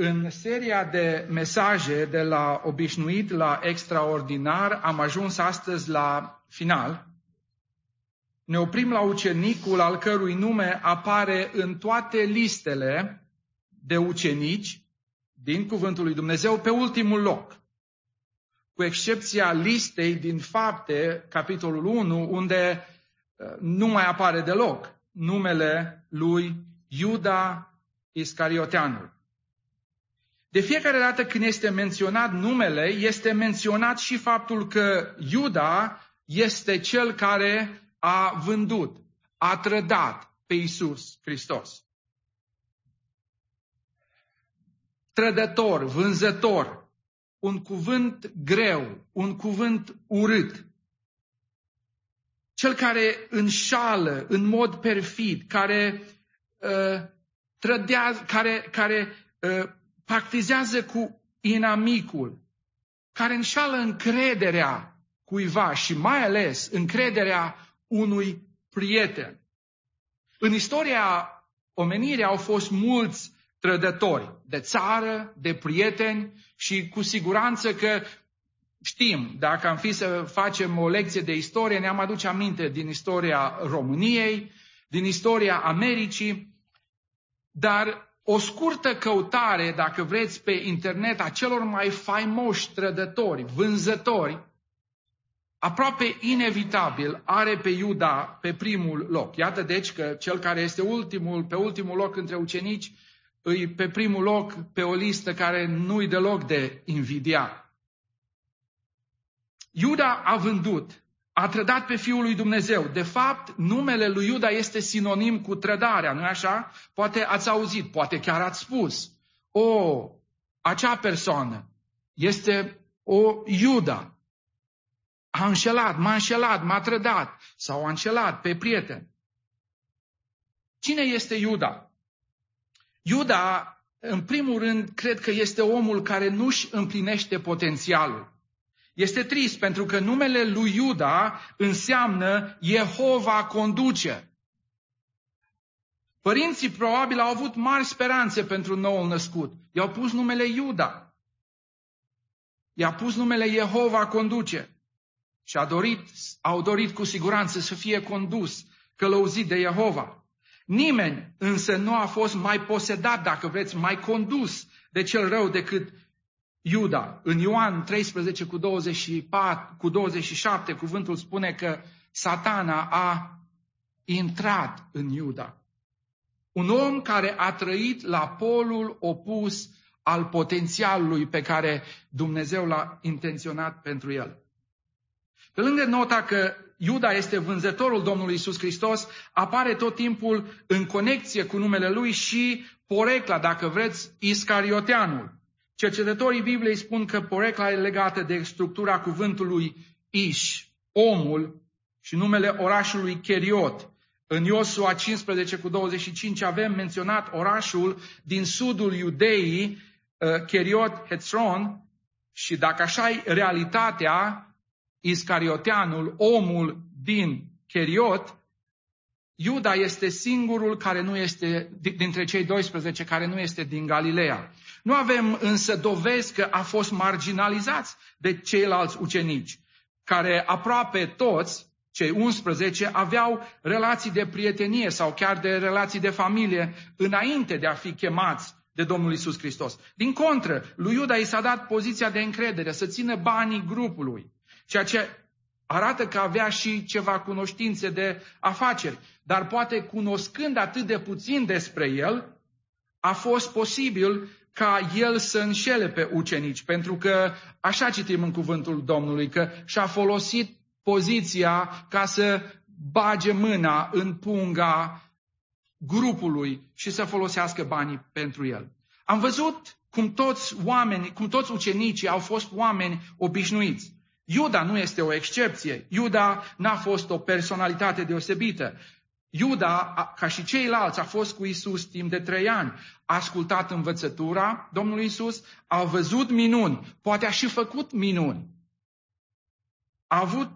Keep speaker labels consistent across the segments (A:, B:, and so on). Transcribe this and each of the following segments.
A: În seria de mesaje de la obișnuit la extraordinar am ajuns astăzi la final. Ne oprim la ucenicul al cărui nume apare în toate listele de ucenici din Cuvântul lui Dumnezeu pe ultimul loc. Cu excepția listei din fapte, capitolul 1, unde uh, nu mai apare deloc numele lui Iuda Iscarioteanul. De fiecare dată când este menționat numele, este menționat și faptul că Iuda este cel care a vândut, a trădat pe Isus Hristos. Trădător, vânzător, un cuvânt greu, un cuvânt urât. Cel care înșală în mod perfid, care uh, trădează, care, care uh, practizează cu inamicul, care înșală încrederea cuiva și mai ales încrederea unui prieten. În istoria omenirii au fost mulți trădători de țară, de prieteni și cu siguranță că știm, dacă am fi să facem o lecție de istorie, ne-am aduce aminte din istoria României, din istoria Americii, dar o scurtă căutare, dacă vreți, pe internet a celor mai faimoși trădători, vânzători, aproape inevitabil are pe Iuda pe primul loc. Iată deci că cel care este ultimul, pe ultimul loc între ucenici, îi pe primul loc pe o listă care nu-i deloc de invidia. Iuda a vândut a trădat pe Fiul lui Dumnezeu. De fapt, numele lui Iuda este sinonim cu trădarea, nu-i așa? Poate ați auzit, poate chiar ați spus. O, acea persoană este o Iuda. A înșelat, m-a înșelat, m-a trădat sau a înșelat pe prieten. Cine este Iuda? Iuda, în primul rând, cred că este omul care nu-și împlinește potențialul. Este trist pentru că numele lui Iuda înseamnă Jehova conduce. Părinții probabil au avut mari speranțe pentru noul născut. I-au pus numele Iuda. I-a pus numele Jehova conduce. Și a dorit, au dorit cu siguranță să fie condus, călăuzit de Jehova. Nimeni însă nu a fost mai posedat, dacă vreți, mai condus de cel rău decât Iuda. În Ioan 13 cu, 24, cu 27 cuvântul spune că satana a intrat în Iuda. Un om care a trăit la polul opus al potențialului pe care Dumnezeu l-a intenționat pentru el. Pe lângă nota că Iuda este vânzătorul Domnului Isus Hristos, apare tot timpul în conexie cu numele lui și porecla, dacă vreți, Iscarioteanul. Cercetătorii Bibliei spun că porecla e legată de structura cuvântului Ish, omul, și numele orașului Cheriot. În Iosua 15 cu 25 avem menționat orașul din sudul Iudeii, uh, Cheriot Hetzron, și dacă așa e realitatea, Iscarioteanul, omul din Cheriot, Iuda este singurul care nu este, dintre cei 12 care nu este din Galileea. Nu avem însă dovezi că a fost marginalizați de ceilalți ucenici, care aproape toți, cei 11, aveau relații de prietenie sau chiar de relații de familie înainte de a fi chemați de Domnul Isus Hristos. Din contră, lui Iuda i s-a dat poziția de încredere, să țină banii grupului, ceea ce arată că avea și ceva cunoștințe de afaceri, dar poate cunoscând atât de puțin despre el, a fost posibil ca el să înșele pe ucenici, pentru că așa citim în cuvântul Domnului, că și-a folosit poziția ca să bage mâna în punga grupului și să folosească banii pentru el. Am văzut cum toți oamenii, cum toți ucenicii au fost oameni obișnuiți. Iuda nu este o excepție. Iuda n-a fost o personalitate deosebită. Iuda, ca și ceilalți, a fost cu Isus timp de trei ani. A ascultat învățătura Domnului Isus, a văzut minuni, poate a și făcut minuni. A avut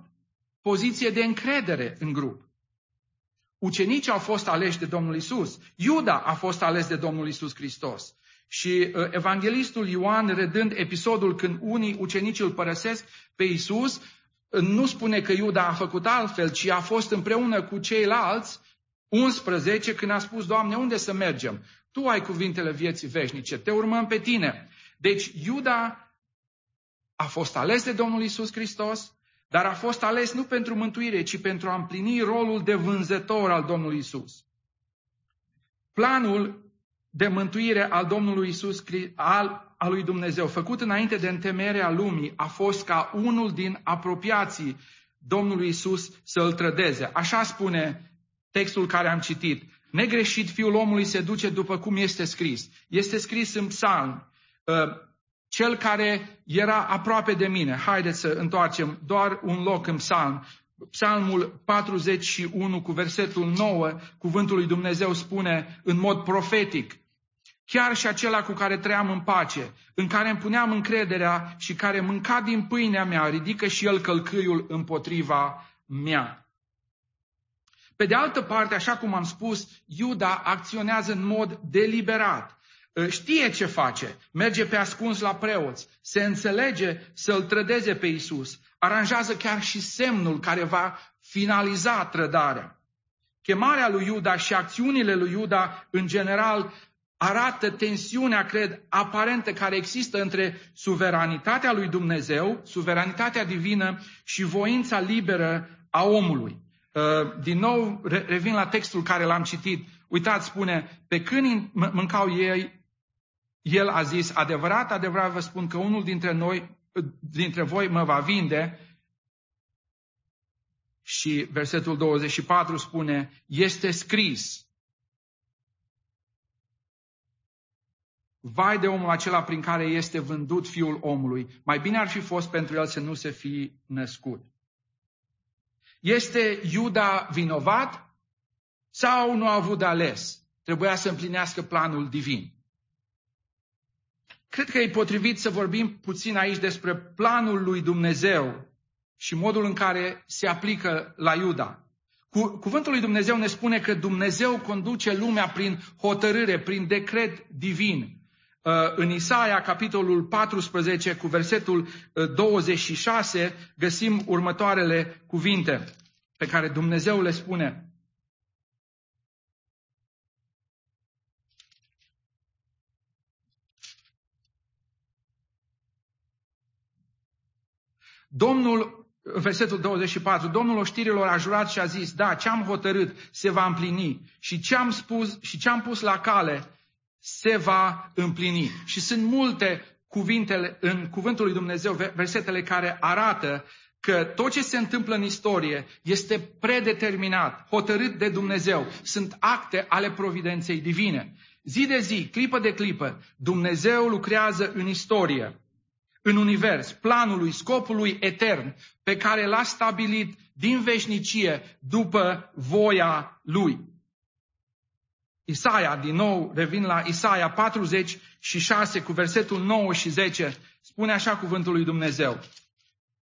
A: poziție de încredere în grup. Ucenicii au fost aleși de Domnul Isus. Iuda a fost ales de Domnul Isus Hristos. Și uh, evanghelistul Ioan, redând episodul când unii ucenici îl părăsesc pe Isus, uh, nu spune că Iuda a făcut altfel, ci a fost împreună cu ceilalți 11 când a spus, Doamne, unde să mergem? Tu ai cuvintele vieții veșnice, te urmăm pe tine. Deci Iuda a fost ales de Domnul Isus Hristos, dar a fost ales nu pentru mântuire, ci pentru a împlini rolul de vânzător al Domnului Isus. Planul de mântuire al Domnului Isus, al, al lui Dumnezeu, făcut înainte de întemeierea lumii, a fost ca unul din apropiații Domnului Isus să îl trădeze. Așa spune textul care am citit. Negreșit fiul omului se duce după cum este scris. Este scris în psalm. Uh, cel care era aproape de mine. Haideți să întoarcem doar un loc în psalm. Psalmul 41 cu versetul 9, cuvântul lui Dumnezeu spune în mod profetic, chiar și acela cu care trăiam în pace, în care îmi puneam încrederea și care mânca din pâinea mea, ridică și el călcâiul împotriva mea. Pe de altă parte, așa cum am spus, Iuda acționează în mod deliberat. Ă, știe ce face, merge pe ascuns la preoți, se înțelege să-l trădeze pe Isus, aranjează chiar și semnul care va finaliza trădarea. Chemarea lui Iuda și acțiunile lui Iuda, în general, arată tensiunea, cred, aparentă care există între suveranitatea lui Dumnezeu, suveranitatea divină și voința liberă a omului. Ă, din nou, revin la textul care l-am citit. Uitați, spune, pe când mâncau ei, el a zis, adevărat, adevărat vă spun că unul dintre noi, dintre voi mă va vinde. Și versetul 24 spune, este scris, Vai de omul acela prin care este vândut fiul omului. Mai bine ar fi fost pentru el să nu se fi născut. Este Iuda vinovat sau nu a avut de ales? Trebuia să împlinească planul divin. Cred că e potrivit să vorbim puțin aici despre planul lui Dumnezeu și modul în care se aplică la Iuda. Cu, cuvântul lui Dumnezeu ne spune că Dumnezeu conduce lumea prin hotărâre, prin decret divin. Uh, în Isaia, capitolul 14, cu versetul 26, uh, găsim următoarele cuvinte pe care Dumnezeu le spune. Domnul, versetul 24, Domnul oștirilor a jurat și a zis, da, ce am hotărât se va împlini și ce am spus și ce am pus la cale se va împlini. Și sunt multe cuvintele în cuvântul lui Dumnezeu, versetele care arată că tot ce se întâmplă în istorie este predeterminat, hotărât de Dumnezeu. Sunt acte ale providenței divine. Zi de zi, clipă de clipă, Dumnezeu lucrează în istorie în univers, planului, scopului etern pe care l-a stabilit din veșnicie după voia lui. Isaia, din nou, revin la Isaia 46 cu versetul 9 și 10, spune așa cuvântul lui Dumnezeu.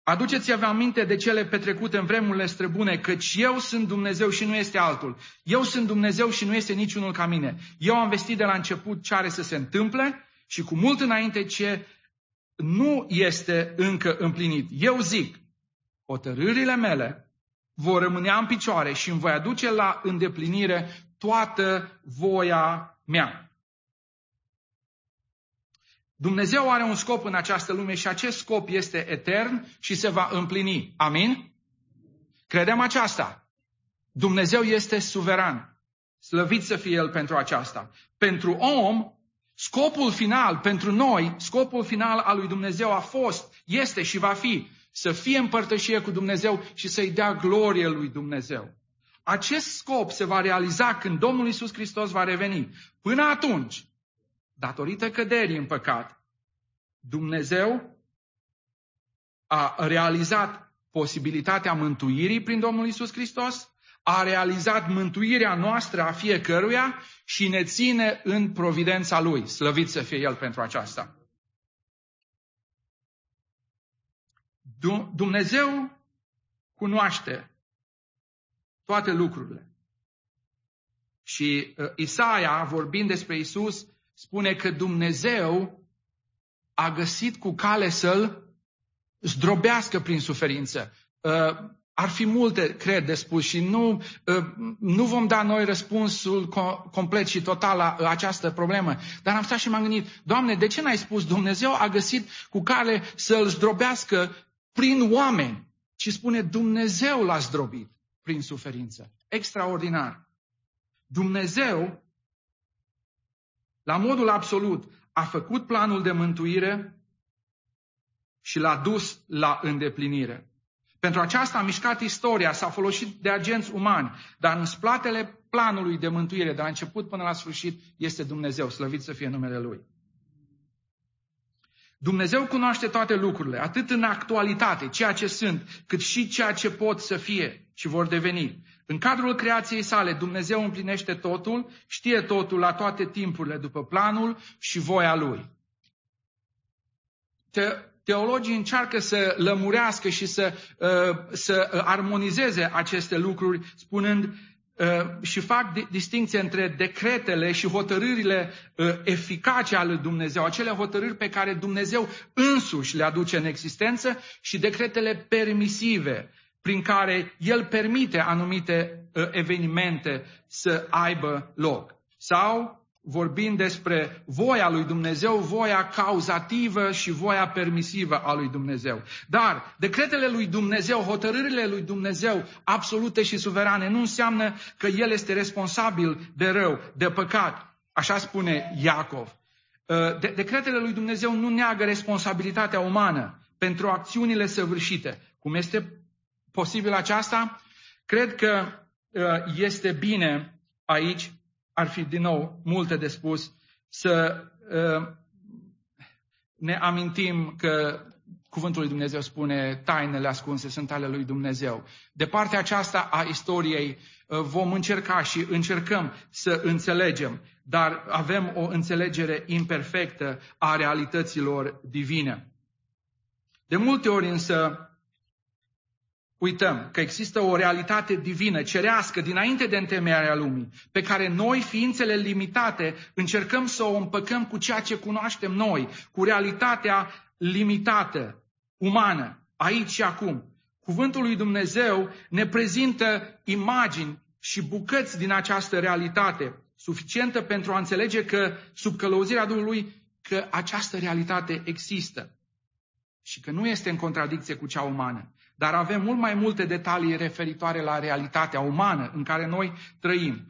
A: Aduceți-vă aminte de cele petrecute în vremurile străbune, căci eu sunt Dumnezeu și nu este altul. Eu sunt Dumnezeu și nu este niciunul ca mine. Eu am vestit de la început ce are să se întâmple și cu mult înainte ce nu este încă împlinit. Eu zic, hotărârile mele vor rămâne în picioare și îmi voi aduce la îndeplinire toată voia mea. Dumnezeu are un scop în această lume și acest scop este etern și se va împlini. Amin? Credem aceasta. Dumnezeu este suveran. Slăvit să fie El pentru aceasta. Pentru om, Scopul final pentru noi, scopul final al lui Dumnezeu a fost, este și va fi să fie împărtășie cu Dumnezeu și să-i dea glorie lui Dumnezeu. Acest scop se va realiza când Domnul Isus Hristos va reveni. Până atunci, datorită căderii în păcat, Dumnezeu a realizat posibilitatea mântuirii prin Domnul Isus Hristos, a realizat mântuirea noastră a fiecăruia și ne ține în providența Lui. Slăvit să fie El pentru aceasta. Dumnezeu cunoaște toate lucrurile. Și uh, Isaia, vorbind despre Isus, spune că Dumnezeu a găsit cu cale să-l zdrobească prin suferință. Uh, ar fi multe, cred, de spus și nu, uh, nu vom da noi răspunsul complet și total la această problemă. Dar am stat și m-am gândit, Doamne, de ce n-ai spus Dumnezeu a găsit cu cale să-l zdrobească prin oameni? Și spune Dumnezeu l-a zdrobit prin suferință. Extraordinar. Dumnezeu, la modul absolut, a făcut planul de mântuire și l-a dus la îndeplinire. Pentru aceasta a mișcat istoria, s-a folosit de agenți umani, dar în splatele planului de mântuire, de la început până la sfârșit, este Dumnezeu, slăvit să fie numele Lui. Dumnezeu cunoaște toate lucrurile, atât în actualitate, ceea ce sunt, cât și ceea ce pot să fie și vor deveni. În cadrul creației sale, Dumnezeu împlinește totul, știe totul la toate timpurile după planul și voia Lui. Te, teologii încearcă să lămurească și să, uh, să armonizeze aceste lucruri, spunând Uh, și fac distinție între decretele și hotărârile uh, eficace ale lui Dumnezeu, acele hotărâri pe care Dumnezeu însuși le aduce în existență și decretele permisive, prin care El permite anumite uh, evenimente să aibă loc. Sau vorbind despre voia lui Dumnezeu, voia cauzativă și voia permisivă a lui Dumnezeu. Dar decretele lui Dumnezeu, hotărârile lui Dumnezeu, absolute și suverane, nu înseamnă că El este responsabil de rău, de păcat. Așa spune Iacov. Uh, de- decretele lui Dumnezeu nu neagă responsabilitatea umană pentru acțiunile săvârșite. Cum este posibil aceasta? Cred că uh, este bine aici ar fi din nou multe de spus, să uh, ne amintim că Cuvântul lui Dumnezeu spune, tainele ascunse sunt ale lui Dumnezeu. De partea aceasta a istoriei uh, vom încerca și încercăm să înțelegem, dar avem o înțelegere imperfectă a realităților divine. De multe ori însă uităm că există o realitate divină, cerească, dinainte de întemeierea lumii, pe care noi, ființele limitate, încercăm să o împăcăm cu ceea ce cunoaștem noi, cu realitatea limitată, umană, aici și acum. Cuvântul lui Dumnezeu ne prezintă imagini și bucăți din această realitate, suficientă pentru a înțelege că, sub călăuzirea Duhului, că această realitate există și că nu este în contradicție cu cea umană. Dar avem mult mai multe detalii referitoare la realitatea umană în care noi trăim.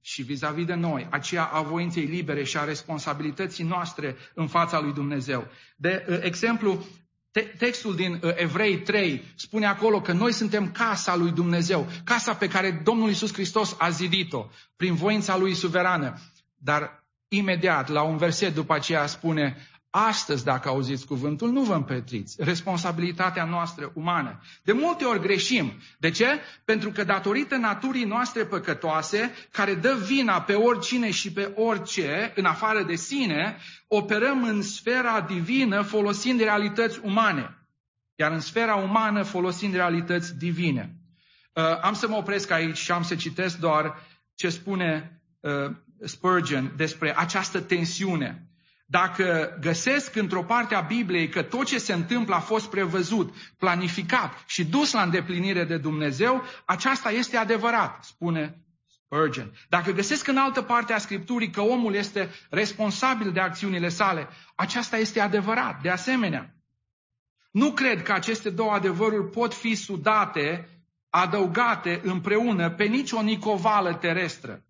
A: Și vis-a-vis de noi, aceea a voinței libere și a responsabilității noastre în fața lui Dumnezeu. De uh, exemplu, te- textul din uh, Evrei 3 spune acolo că noi suntem casa lui Dumnezeu, casa pe care Domnul Isus Hristos a zidit-o prin voința lui suverană. Dar imediat, la un verset după aceea spune, Astăzi, dacă auziți cuvântul, nu vă împetriți. Responsabilitatea noastră umană. De multe ori greșim. De ce? Pentru că datorită naturii noastre păcătoase, care dă vina pe oricine și pe orice, în afară de sine, operăm în sfera divină folosind realități umane. Iar în sfera umană folosind realități divine. Uh, am să mă opresc aici și am să citesc doar ce spune uh, Spurgeon despre această tensiune dacă găsesc într-o parte a Bibliei că tot ce se întâmplă a fost prevăzut, planificat și dus la îndeplinire de Dumnezeu, aceasta este adevărat, spune Spurgeon. Dacă găsesc în altă parte a Scripturii că omul este responsabil de acțiunile sale, aceasta este adevărat, de asemenea. Nu cred că aceste două adevăruri pot fi sudate, adăugate împreună pe nicio nicovală terestră.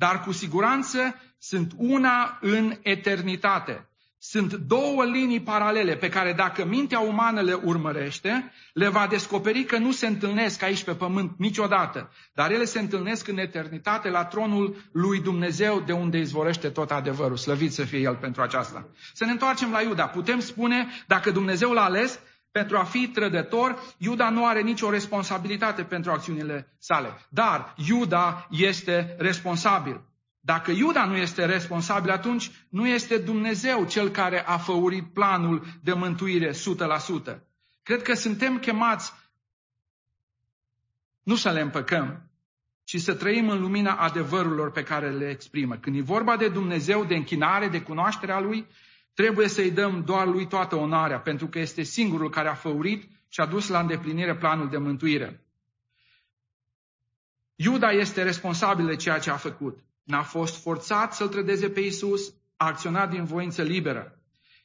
A: Dar cu siguranță sunt una în eternitate. Sunt două linii paralele pe care dacă mintea umană le urmărește, le va descoperi că nu se întâlnesc aici pe pământ niciodată, dar ele se întâlnesc în eternitate la tronul lui Dumnezeu de unde izvorăște tot adevărul. Slăvit să fie El pentru aceasta. Să ne întoarcem la Iuda. Putem spune, dacă Dumnezeu l-a ales pentru a fi trădător, Iuda nu are nicio responsabilitate pentru acțiunile sale. Dar Iuda este responsabil. Dacă Iuda nu este responsabil, atunci nu este Dumnezeu cel care a făurit planul de mântuire 100%. Cred că suntem chemați nu să le împăcăm, și să trăim în lumina adevărurilor pe care le exprimă. Când e vorba de Dumnezeu, de închinare, de cunoașterea Lui, trebuie să-i dăm doar Lui toată onoarea, pentru că este singurul care a făurit și a dus la îndeplinire planul de mântuire. Iuda este responsabil de ceea ce a făcut. N-a fost forțat să-L trădeze pe Isus, a acționat din voință liberă.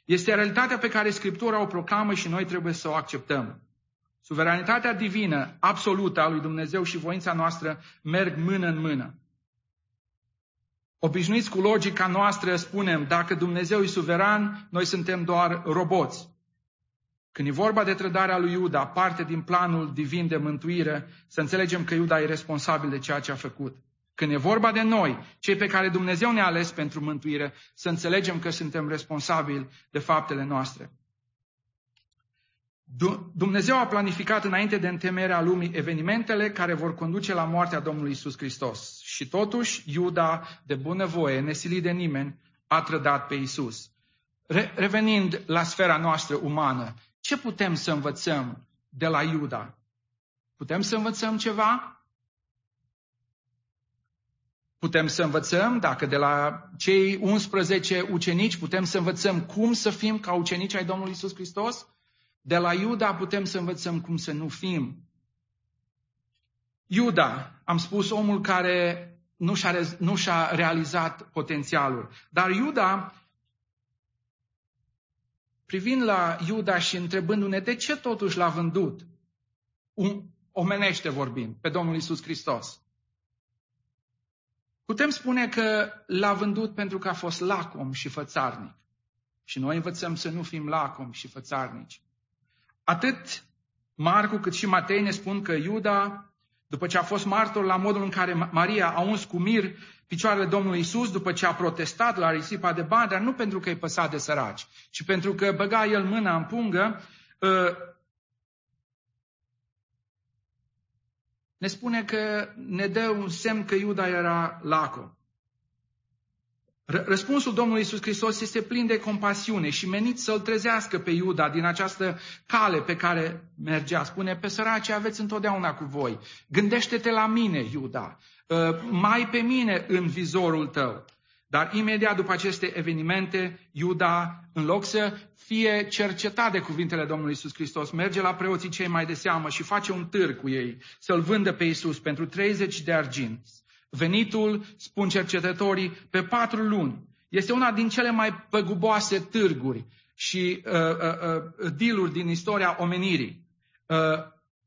A: Este realitatea pe care Scriptura o proclamă și noi trebuie să o acceptăm. Suveranitatea divină, absolută a lui Dumnezeu și voința noastră merg mână în mână. Obișnuiți cu logica noastră, spunem, dacă Dumnezeu e suveran, noi suntem doar roboți. Când e vorba de trădarea lui Iuda, parte din planul divin de mântuire, să înțelegem că Iuda e responsabil de ceea ce a făcut. Când e vorba de noi, cei pe care Dumnezeu ne-a ales pentru mântuire, să înțelegem că suntem responsabili de faptele noastre. Dumnezeu a planificat înainte de întemeierea lumii evenimentele care vor conduce la moartea Domnului Isus Hristos. Și totuși, Iuda, de bunăvoie, nesilit de nimeni, a trădat pe Isus. Re- revenind la sfera noastră umană, ce putem să învățăm de la Iuda? Putem să învățăm ceva? Putem să învățăm, dacă de la cei 11 ucenici putem să învățăm cum să fim ca ucenici ai Domnului Isus Hristos? De la Iuda putem să învățăm cum să nu fim. Iuda, am spus, omul care nu și-a, nu și-a realizat potențialul. Dar Iuda, privind la Iuda și întrebându-ne de ce totuși l-a vândut, um, omenește vorbind, pe Domnul Isus Hristos. Putem spune că l-a vândut pentru că a fost lacom și fățarnic. Și noi învățăm să nu fim lacom și fățarnici. Atât Marcu cât și Matei ne spun că Iuda, după ce a fost martor la modul în care Maria a uns cu mir picioarele Domnului Isus, după ce a protestat la risipa de bani, dar nu pentru că îi păsa de săraci, ci pentru că băga el mâna în pungă, ă, ne spune că ne dă un semn că Iuda era laco. Răspunsul Domnului Isus Hristos este plin de compasiune și menit să-l trezească pe Iuda din această cale pe care mergea. Spune, pe săraci aveți întotdeauna cu voi. Gândește-te la mine, Iuda. Ă, mai pe mine în vizorul tău. Dar imediat după aceste evenimente, Iuda, în loc să fie cercetat de cuvintele Domnului Isus Hristos, merge la preoții cei mai de seamă și face un târg cu ei, să-l vândă pe Isus pentru 30 de arginți. Venitul, spun cercetătorii, pe patru luni. Este una din cele mai păguboase târguri și uh, uh, uh, dealuri din istoria omenirii. Uh,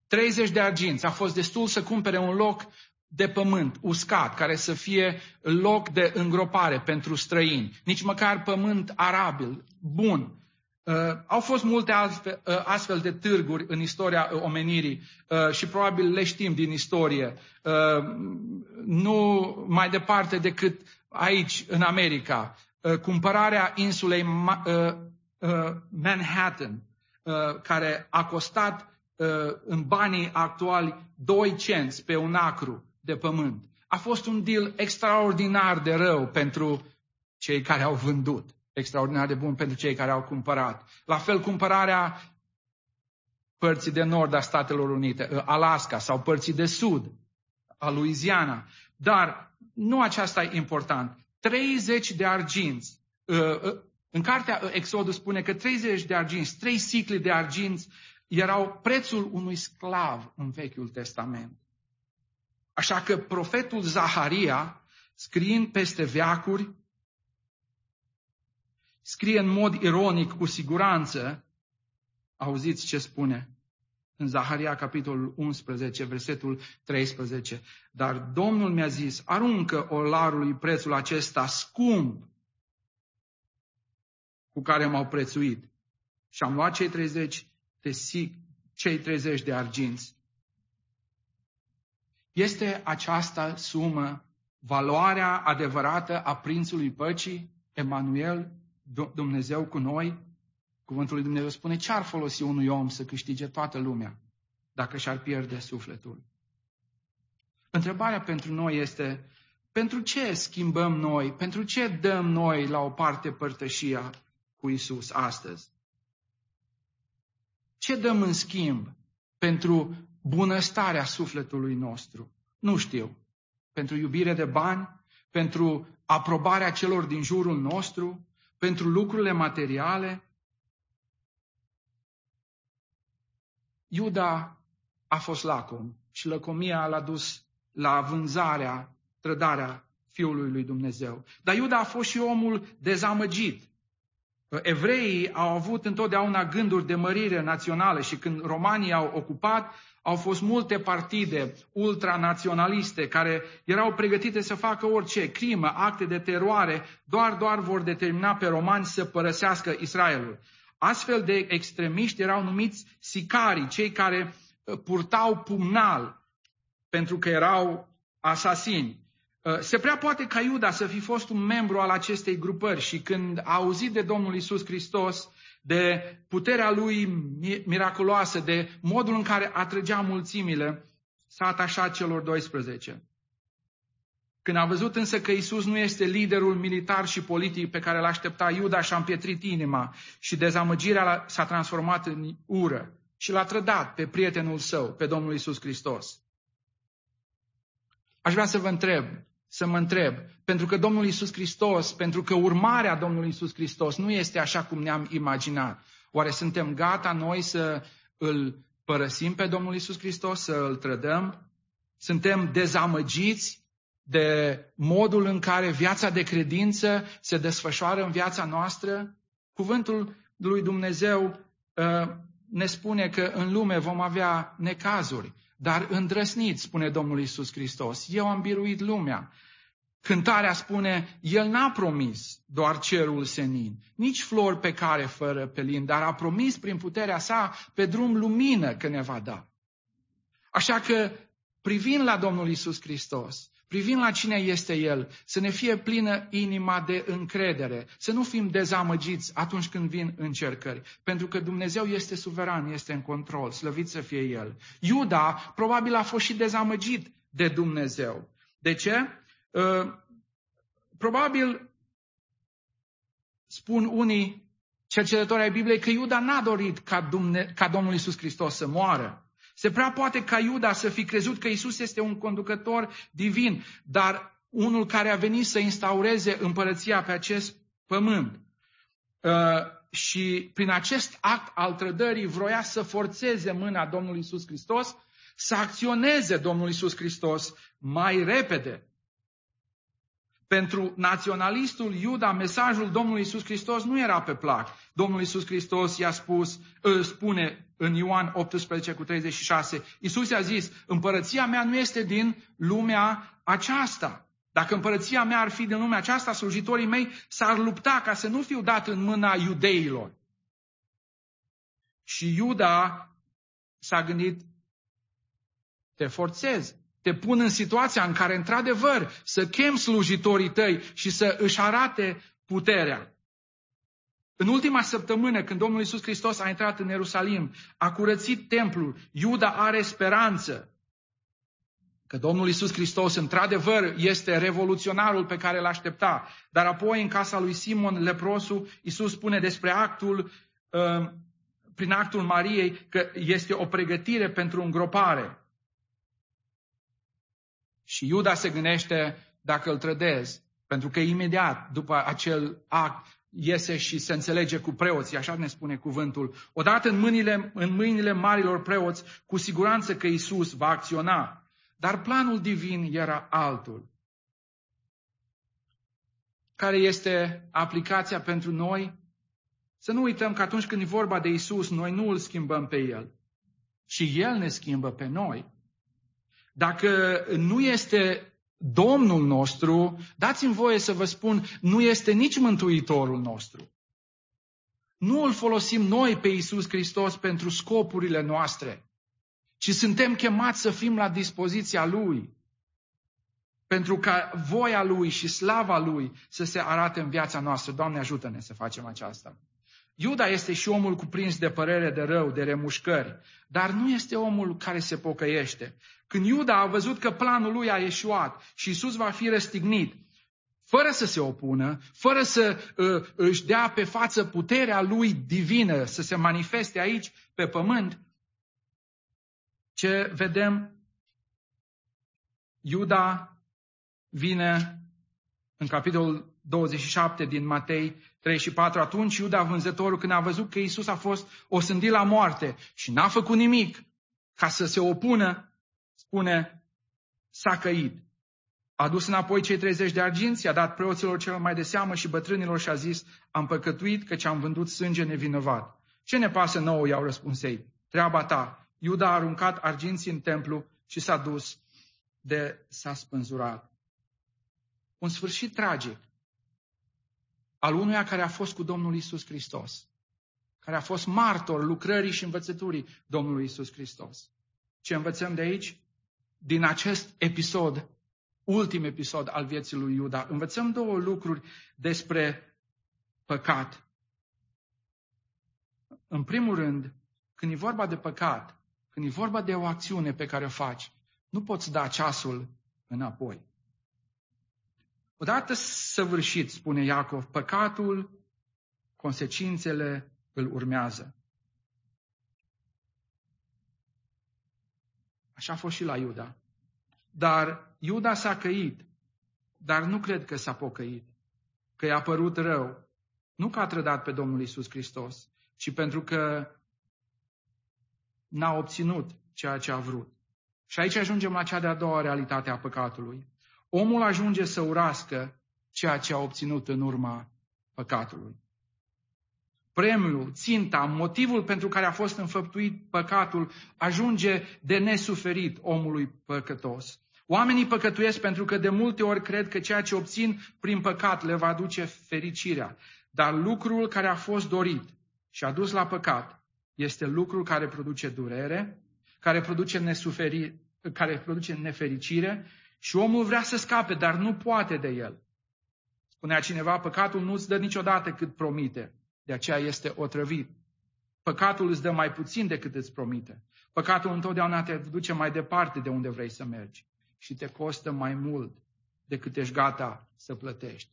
A: 30 de arginți. A fost destul să cumpere un loc de pământ uscat, care să fie loc de îngropare pentru străini. Nici măcar pământ arabil, bun, Uh, au fost multe astfel, uh, astfel de târguri în istoria uh, omenirii uh, și probabil le știm din istorie. Uh, nu mai departe decât aici, în America. Uh, cumpărarea insulei Ma- uh, uh, Manhattan, uh, care a costat uh, în banii actuali 2 cenți pe un acru de pământ. A fost un deal extraordinar de rău pentru cei care au vândut extraordinar de bun pentru cei care au cumpărat. La fel, cumpărarea părții de nord a Statelor Unite, ă, Alaska sau părții de sud a Louisiana. Dar nu aceasta e important. 30 de arginți. Ă, ă, în cartea Exodus spune că 30 de arginți, 3 sicli de arginți erau prețul unui sclav în Vechiul Testament. Așa că profetul Zaharia, scriind peste veacuri, scrie în mod ironic, cu siguranță, auziți ce spune în Zaharia, capitolul 11, versetul 13. Dar Domnul mi-a zis, aruncă olarului prețul acesta scump cu care m-au prețuit. Și am luat cei 30 de sic, cei 30 de arginți. Este această sumă valoarea adevărată a Prințului Păcii, Emanuel, Dumnezeu cu noi, cuvântul lui Dumnezeu spune ce ar folosi unui om să câștige toată lumea dacă și-ar pierde sufletul. Întrebarea pentru noi este, pentru ce schimbăm noi, pentru ce dăm noi la o parte părtășia cu Isus astăzi? Ce dăm în schimb pentru bunăstarea sufletului nostru? Nu știu. pentru iubire de bani, pentru aprobarea celor din jurul nostru, pentru lucrurile materiale. Iuda a fost lacom și lăcomia l-a dus la vânzarea, trădarea Fiului lui Dumnezeu. Dar Iuda a fost și omul dezamăgit. Evreii au avut întotdeauna gânduri de mărire națională și când romanii au ocupat, au fost multe partide ultranaționaliste care erau pregătite să facă orice, crimă, acte de teroare, doar, doar vor determina pe romani să părăsească Israelul. Astfel de extremiști erau numiți sicarii, cei care uh, purtau pumnal pentru că erau asasini. Uh, se prea poate ca Iuda să fi fost un membru al acestei grupări și când a auzit de Domnul Isus Hristos, de puterea lui miraculoasă, de modul în care atrăgea mulțimile, s-a atașat celor 12. Când a văzut însă că Isus nu este liderul militar și politic pe care l aștepta, Iuda și-a împietrit inima și dezamăgirea s-a transformat în ură și l-a trădat pe prietenul său, pe Domnul Isus Hristos. Aș vrea să vă întreb, să mă întreb, pentru că Domnul Isus Hristos, pentru că urmarea Domnului Isus Hristos nu este așa cum ne-am imaginat. Oare suntem gata noi să îl părăsim pe Domnul Isus Hristos, să îl trădăm? Suntem dezamăgiți de modul în care viața de credință se desfășoară în viața noastră? Cuvântul lui Dumnezeu uh, ne spune că în lume vom avea necazuri, dar îndrăsniți, spune Domnul Isus Hristos, eu am biruit lumea. Cântarea spune, El n-a promis doar cerul senin, nici flori pe care fără pelin, dar a promis prin puterea sa pe drum lumină că ne va da. Așa că, privind la Domnul Isus Hristos, privind la cine este El, să ne fie plină inima de încredere, să nu fim dezamăgiți atunci când vin încercări, pentru că Dumnezeu este suveran, este în control, slăvit să fie El. Iuda probabil a fost și dezamăgit de Dumnezeu. De ce? Uh, probabil spun unii cercetători ai Bibliei că Iuda n-a dorit ca, Dumne- ca Domnul Isus Hristos să moară. Se prea poate ca Iuda să fi crezut că Isus este un conducător divin, dar unul care a venit să instaureze împărăția pe acest pământ. Uh, și prin acest act al trădării vroia să forțeze mâna Domnului Isus Hristos, să acționeze Domnul Isus Hristos mai repede. Pentru naționalistul Iuda, mesajul Domnului Isus Hristos nu era pe plac. Domnul Isus Hristos i-a spus, îl spune în Ioan 18 cu 36, Isus i-a zis, împărăția mea nu este din lumea aceasta. Dacă împărăția mea ar fi din lumea aceasta, slujitorii mei s-ar lupta ca să nu fiu dat în mâna iudeilor. Și Iuda s-a gândit, te forțez, te pun în situația în care, într-adevăr, să chem slujitorii tăi și să își arate puterea. În ultima săptămână, când Domnul Iisus Hristos a intrat în Ierusalim, a curățit templul, Iuda are speranță că Domnul Iisus Hristos, într-adevăr, este revoluționarul pe care îl aștepta. Dar apoi, în casa lui Simon leprosu, Iisus spune despre actul, uh, prin actul Mariei, că este o pregătire pentru îngropare. Și Iuda se gândește dacă îl trădez, pentru că imediat după acel act iese și se înțelege cu preoții, așa ne spune cuvântul. Odată în mâinile, în mâinile marilor preoți, cu siguranță că Isus va acționa. Dar planul divin era altul. Care este aplicația pentru noi? Să nu uităm că atunci când e vorba de Isus, noi nu îl schimbăm pe El, ci El ne schimbă pe noi. Dacă nu este Domnul nostru, dați-mi voie să vă spun, nu este nici Mântuitorul nostru. Nu îl folosim noi pe Iisus Hristos pentru scopurile noastre, ci suntem chemați să fim la dispoziția Lui, pentru ca voia Lui și slava Lui să se arate în viața noastră. Doamne, ajută-ne să facem aceasta. Iuda este și omul cuprins de părere de rău, de remușcări, dar nu este omul care se pocăiește. Când Iuda a văzut că planul lui a ieșuat și Isus va fi răstignit, fără să se opună, fără să uh, își dea pe față puterea lui divină să se manifeste aici pe pământ, ce vedem? Iuda vine în capitolul 27 din Matei 3 și 4. Atunci Iuda vânzătorul, când a văzut că Isus a fost osândit la moarte și n-a făcut nimic ca să se opună, spune, s-a căit. A dus înapoi cei 30 de arginți, i-a dat preoților celor mai de seamă și bătrânilor și a zis, am păcătuit căci am vândut sânge nevinovat. Ce ne pasă nouă, i-au răspuns ei. Treaba ta. Iuda a aruncat arginții în templu și s-a dus de s-a spânzurat. Un sfârșit tragic al unuia care a fost cu Domnul Isus Hristos, care a fost martor lucrării și învățăturii Domnului Isus Hristos. Ce învățăm de aici? Din acest episod, ultim episod al vieții lui Iuda, învățăm două lucruri despre păcat. În primul rând, când e vorba de păcat, când e vorba de o acțiune pe care o faci, nu poți da ceasul înapoi. Odată săvârșit, spune Iacov, păcatul, consecințele îl urmează. Așa a fost și la Iuda. Dar Iuda s-a căit, dar nu cred că s-a pocăit, că i-a părut rău. Nu că a trădat pe Domnul Isus Hristos, ci pentru că n-a obținut ceea ce a vrut. Și aici ajungem la cea de-a doua realitate a păcatului. Omul ajunge să urască ceea ce a obținut în urma păcatului. Premiul, ținta, motivul pentru care a fost înfăptuit păcatul ajunge de nesuferit omului păcătos. Oamenii păcătuiesc pentru că de multe ori cred că ceea ce obțin prin păcat le va duce fericirea. Dar lucrul care a fost dorit și a dus la păcat este lucrul care produce durere, care produce, nesuferi, care produce nefericire și omul vrea să scape, dar nu poate de el. Spunea cineva, păcatul nu îți dă niciodată cât promite, de aceea este otrăvit. Păcatul îți dă mai puțin decât îți promite. Păcatul întotdeauna te duce mai departe de unde vrei să mergi și te costă mai mult decât ești gata să plătești.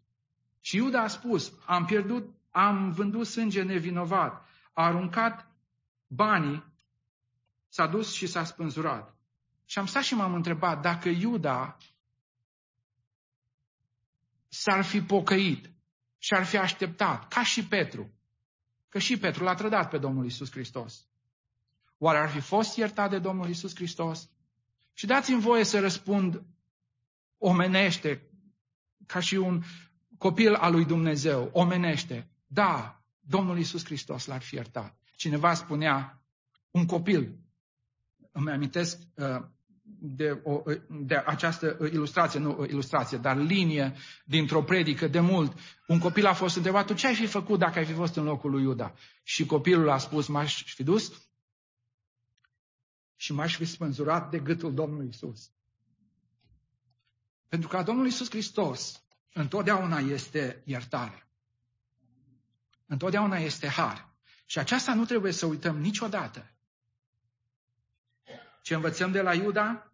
A: Și Iuda a spus, am pierdut, am vândut sânge nevinovat, a aruncat banii, s-a dus și s-a spânzurat. Și am stat și m-am întrebat dacă Iuda s-ar fi pocăit și ar fi așteptat, ca și Petru, că și Petru l-a trădat pe Domnul Isus Hristos. Oare ar fi fost iertat de Domnul Isus Hristos? Și dați-mi voie să răspund omenește, ca și un copil al lui Dumnezeu, omenește. Da, Domnul Isus Hristos l-ar fi iertat. Cineva spunea, un copil, îmi amintesc uh, de, o, de această ilustrație, nu ilustrație, dar linie dintr-o predică de mult. Un copil a fost întrebat, tu ce ai fi făcut dacă ai fi fost în locul lui Iuda? Și copilul a spus, m-aș fi dus și m-aș fi spânzurat de gâtul Domnului Isus. Pentru că Domnul Isus Hristos întotdeauna este iertare. Întotdeauna este har. Și aceasta nu trebuie să uităm niciodată. Ce învățăm de la Iuda?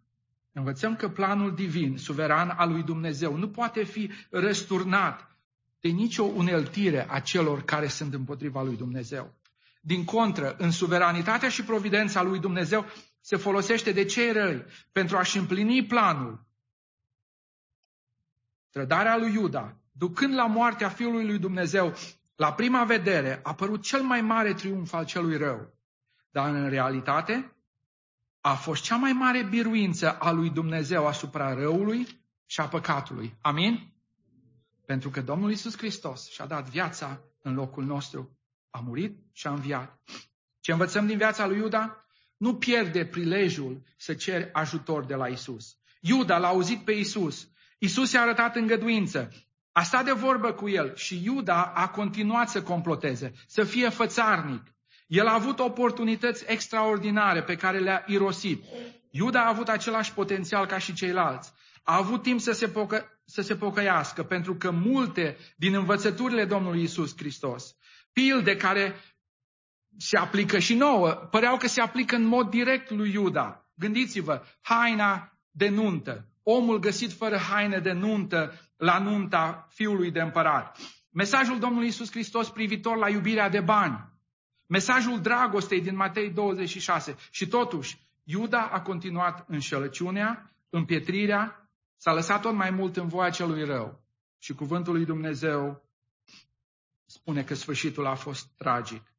A: Învățăm că planul divin, suveran al lui Dumnezeu, nu poate fi răsturnat de nicio uneltire a celor care sunt împotriva lui Dumnezeu. Din contră, în suveranitatea și providența lui Dumnezeu se folosește de cei răi pentru a-și împlini planul. Trădarea lui Iuda, ducând la moartea Fiului lui Dumnezeu, la prima vedere a părut cel mai mare triumf al celui rău. Dar în realitate a fost cea mai mare biruință a lui Dumnezeu asupra răului și a păcatului. Amin? Pentru că Domnul Isus Hristos și-a dat viața în locul nostru. A murit și a înviat. Ce învățăm din viața lui Iuda? Nu pierde prilejul să ceri ajutor de la Isus. Iuda l-a auzit pe Isus. Isus i-a arătat îngăduință. A stat de vorbă cu el și Iuda a continuat să comploteze, să fie fățarnic. El a avut oportunități extraordinare pe care le-a irosit. Iuda a avut același potențial ca și ceilalți. A avut timp să se, pocă, să se pocăiască, pentru că multe din învățăturile Domnului Isus Hristos, pilde care se aplică și nouă, păreau că se aplică în mod direct lui Iuda. Gândiți-vă, haina de nuntă, omul găsit fără haine de nuntă la nunta fiului de împărat. Mesajul Domnului Isus Hristos privitor la iubirea de bani. Mesajul dragostei din Matei 26. Și totuși, Iuda a continuat înșelăciunea, împietrirea, S-a lăsat tot mai mult în voia celui rău. Și cuvântul lui Dumnezeu spune că sfârșitul a fost tragic.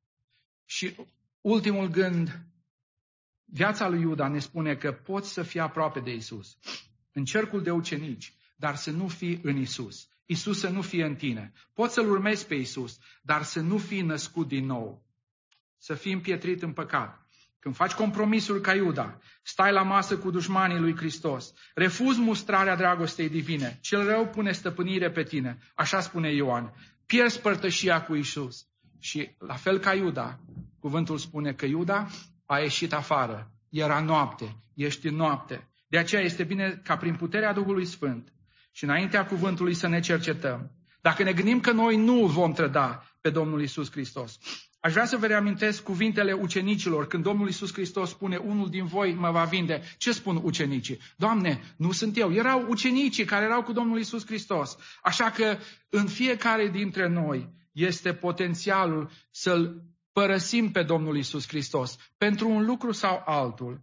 A: Și ultimul gând, viața lui Iuda ne spune că poți să fii aproape de Isus, în cercul de ucenici, dar să nu fii în Isus. Isus să nu fie în tine. Poți să-L urmezi pe Isus, dar să nu fii născut din nou. Să fii împietrit în păcat. Când faci compromisul ca Iuda, stai la masă cu dușmanii lui Hristos, refuzi mustrarea dragostei divine, cel rău pune stăpânire pe tine, așa spune Ioan, pierzi părtășia cu Isus. Și la fel ca Iuda, cuvântul spune că Iuda a ieșit afară, era noapte, ești în noapte. De aceea este bine ca prin puterea Duhului Sfânt și înaintea cuvântului să ne cercetăm. Dacă ne gândim că noi nu vom trăda pe Domnul Isus Hristos, Aș vrea să vă reamintesc cuvintele ucenicilor când Domnul Isus Hristos spune unul din voi mă va vinde. Ce spun ucenicii? Doamne, nu sunt eu. Erau ucenicii care erau cu Domnul Isus Hristos. Așa că în fiecare dintre noi este potențialul să-L părăsim pe Domnul Isus Hristos pentru un lucru sau altul.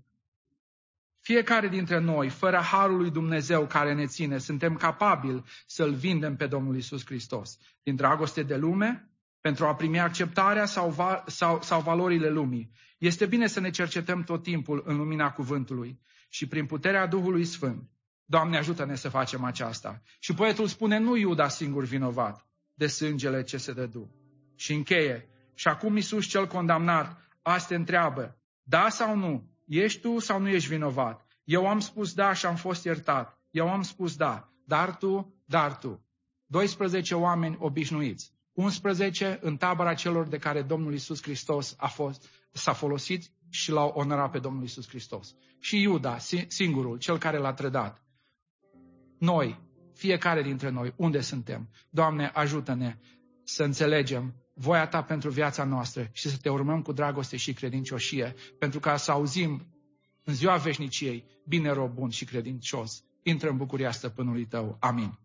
A: Fiecare dintre noi, fără harul lui Dumnezeu care ne ține, suntem capabili să-L vindem pe Domnul Isus Hristos. Din dragoste de lume, pentru a primi acceptarea sau, va, sau, sau valorile lumii. Este bine să ne cercetăm tot timpul în lumina cuvântului și prin puterea Duhului Sfânt. Doamne, ajută-ne să facem aceasta. Și poetul spune, nu Iuda singur vinovat de sângele ce se dădu. Și încheie. Și acum Iisus cel condamnat, asta întreabă, da sau nu? Ești tu sau nu ești vinovat? Eu am spus da și am fost iertat. Eu am spus da, dar tu, dar tu. 12 oameni obișnuiți 11 în tabăra celor de care Domnul Isus Hristos a fost, s-a folosit și l-au onorat pe Domnul Isus Hristos. Și Iuda, singurul, cel care l-a trădat. Noi, fiecare dintre noi, unde suntem? Doamne, ajută-ne să înțelegem voia Ta pentru viața noastră și să Te urmăm cu dragoste și credincioșie, pentru ca să auzim în ziua veșniciei, bine rob bun și credincios, intră în bucuria stăpânului Tău. Amin.